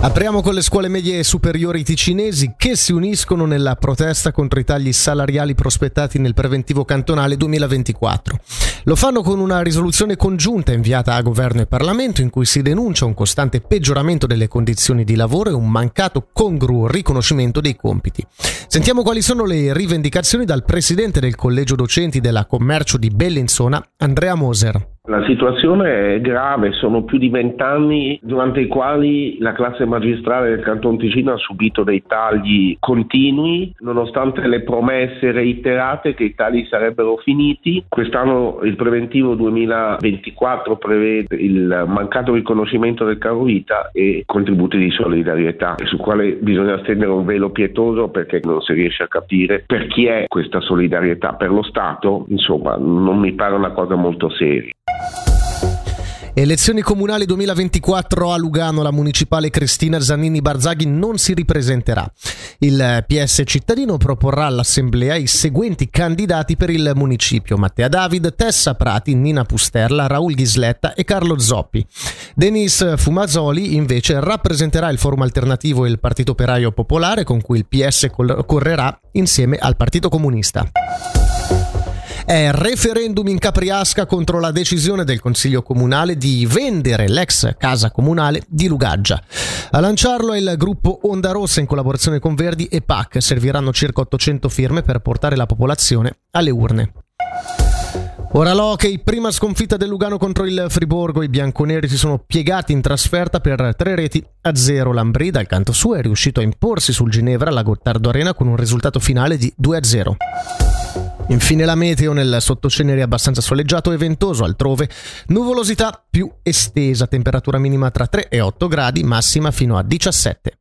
Apriamo con le scuole medie e superiori ticinesi che si uniscono nella protesta contro i tagli salariali prospettati nel preventivo cantonale 2024. Lo fanno con una risoluzione congiunta inviata a governo e Parlamento in cui si denuncia un costante peggioramento delle condizioni di lavoro e un mancato congruo riconoscimento dei compiti. Sentiamo quali sono le rivendicazioni dal presidente del collegio docenti della commercio di Bellinzona, Andrea Moser. La situazione è grave, sono più di vent'anni durante i quali la classe magistrale del Canton Ticino ha subito dei tagli continui, nonostante le promesse reiterate che i tagli sarebbero finiti. Quest'anno il preventivo 2024 prevede il mancato riconoscimento del caro vita e contributi di solidarietà, sul quale bisogna stendere un velo pietoso perché non si riesce a capire per chi è questa solidarietà. Per lo Stato, insomma, non mi pare una cosa molto seria. Elezioni comunali 2024 a Lugano, la municipale Cristina Zannini Barzaghi non si ripresenterà. Il PS cittadino proporrà all'assemblea i seguenti candidati per il municipio: Mattea David, Tessa Prati, Nina Pusterla, Raul Ghisletta e Carlo Zoppi. Denis Fumazzoli invece rappresenterà il forum alternativo e il Partito Operaio Popolare con cui il PS correrà insieme al Partito Comunista è referendum in Capriasca contro la decisione del Consiglio Comunale di vendere l'ex casa comunale di Lugaggia. A lanciarlo è il gruppo Onda Rossa in collaborazione con Verdi e PAC. Serviranno circa 800 firme per portare la popolazione alle urne. Ora l'hockey, prima sconfitta del Lugano contro il Friborgo, i bianconeri si sono piegati in trasferta per tre reti a zero. Lambri dal canto suo è riuscito a imporsi sul Ginevra alla Gottardo Arena con un risultato finale di 2 a 0. Infine la meteo nel sottocenere abbastanza soleggiato e ventoso, altrove nuvolosità più estesa, temperatura minima tra 3 e 8 gradi, massima fino a 17.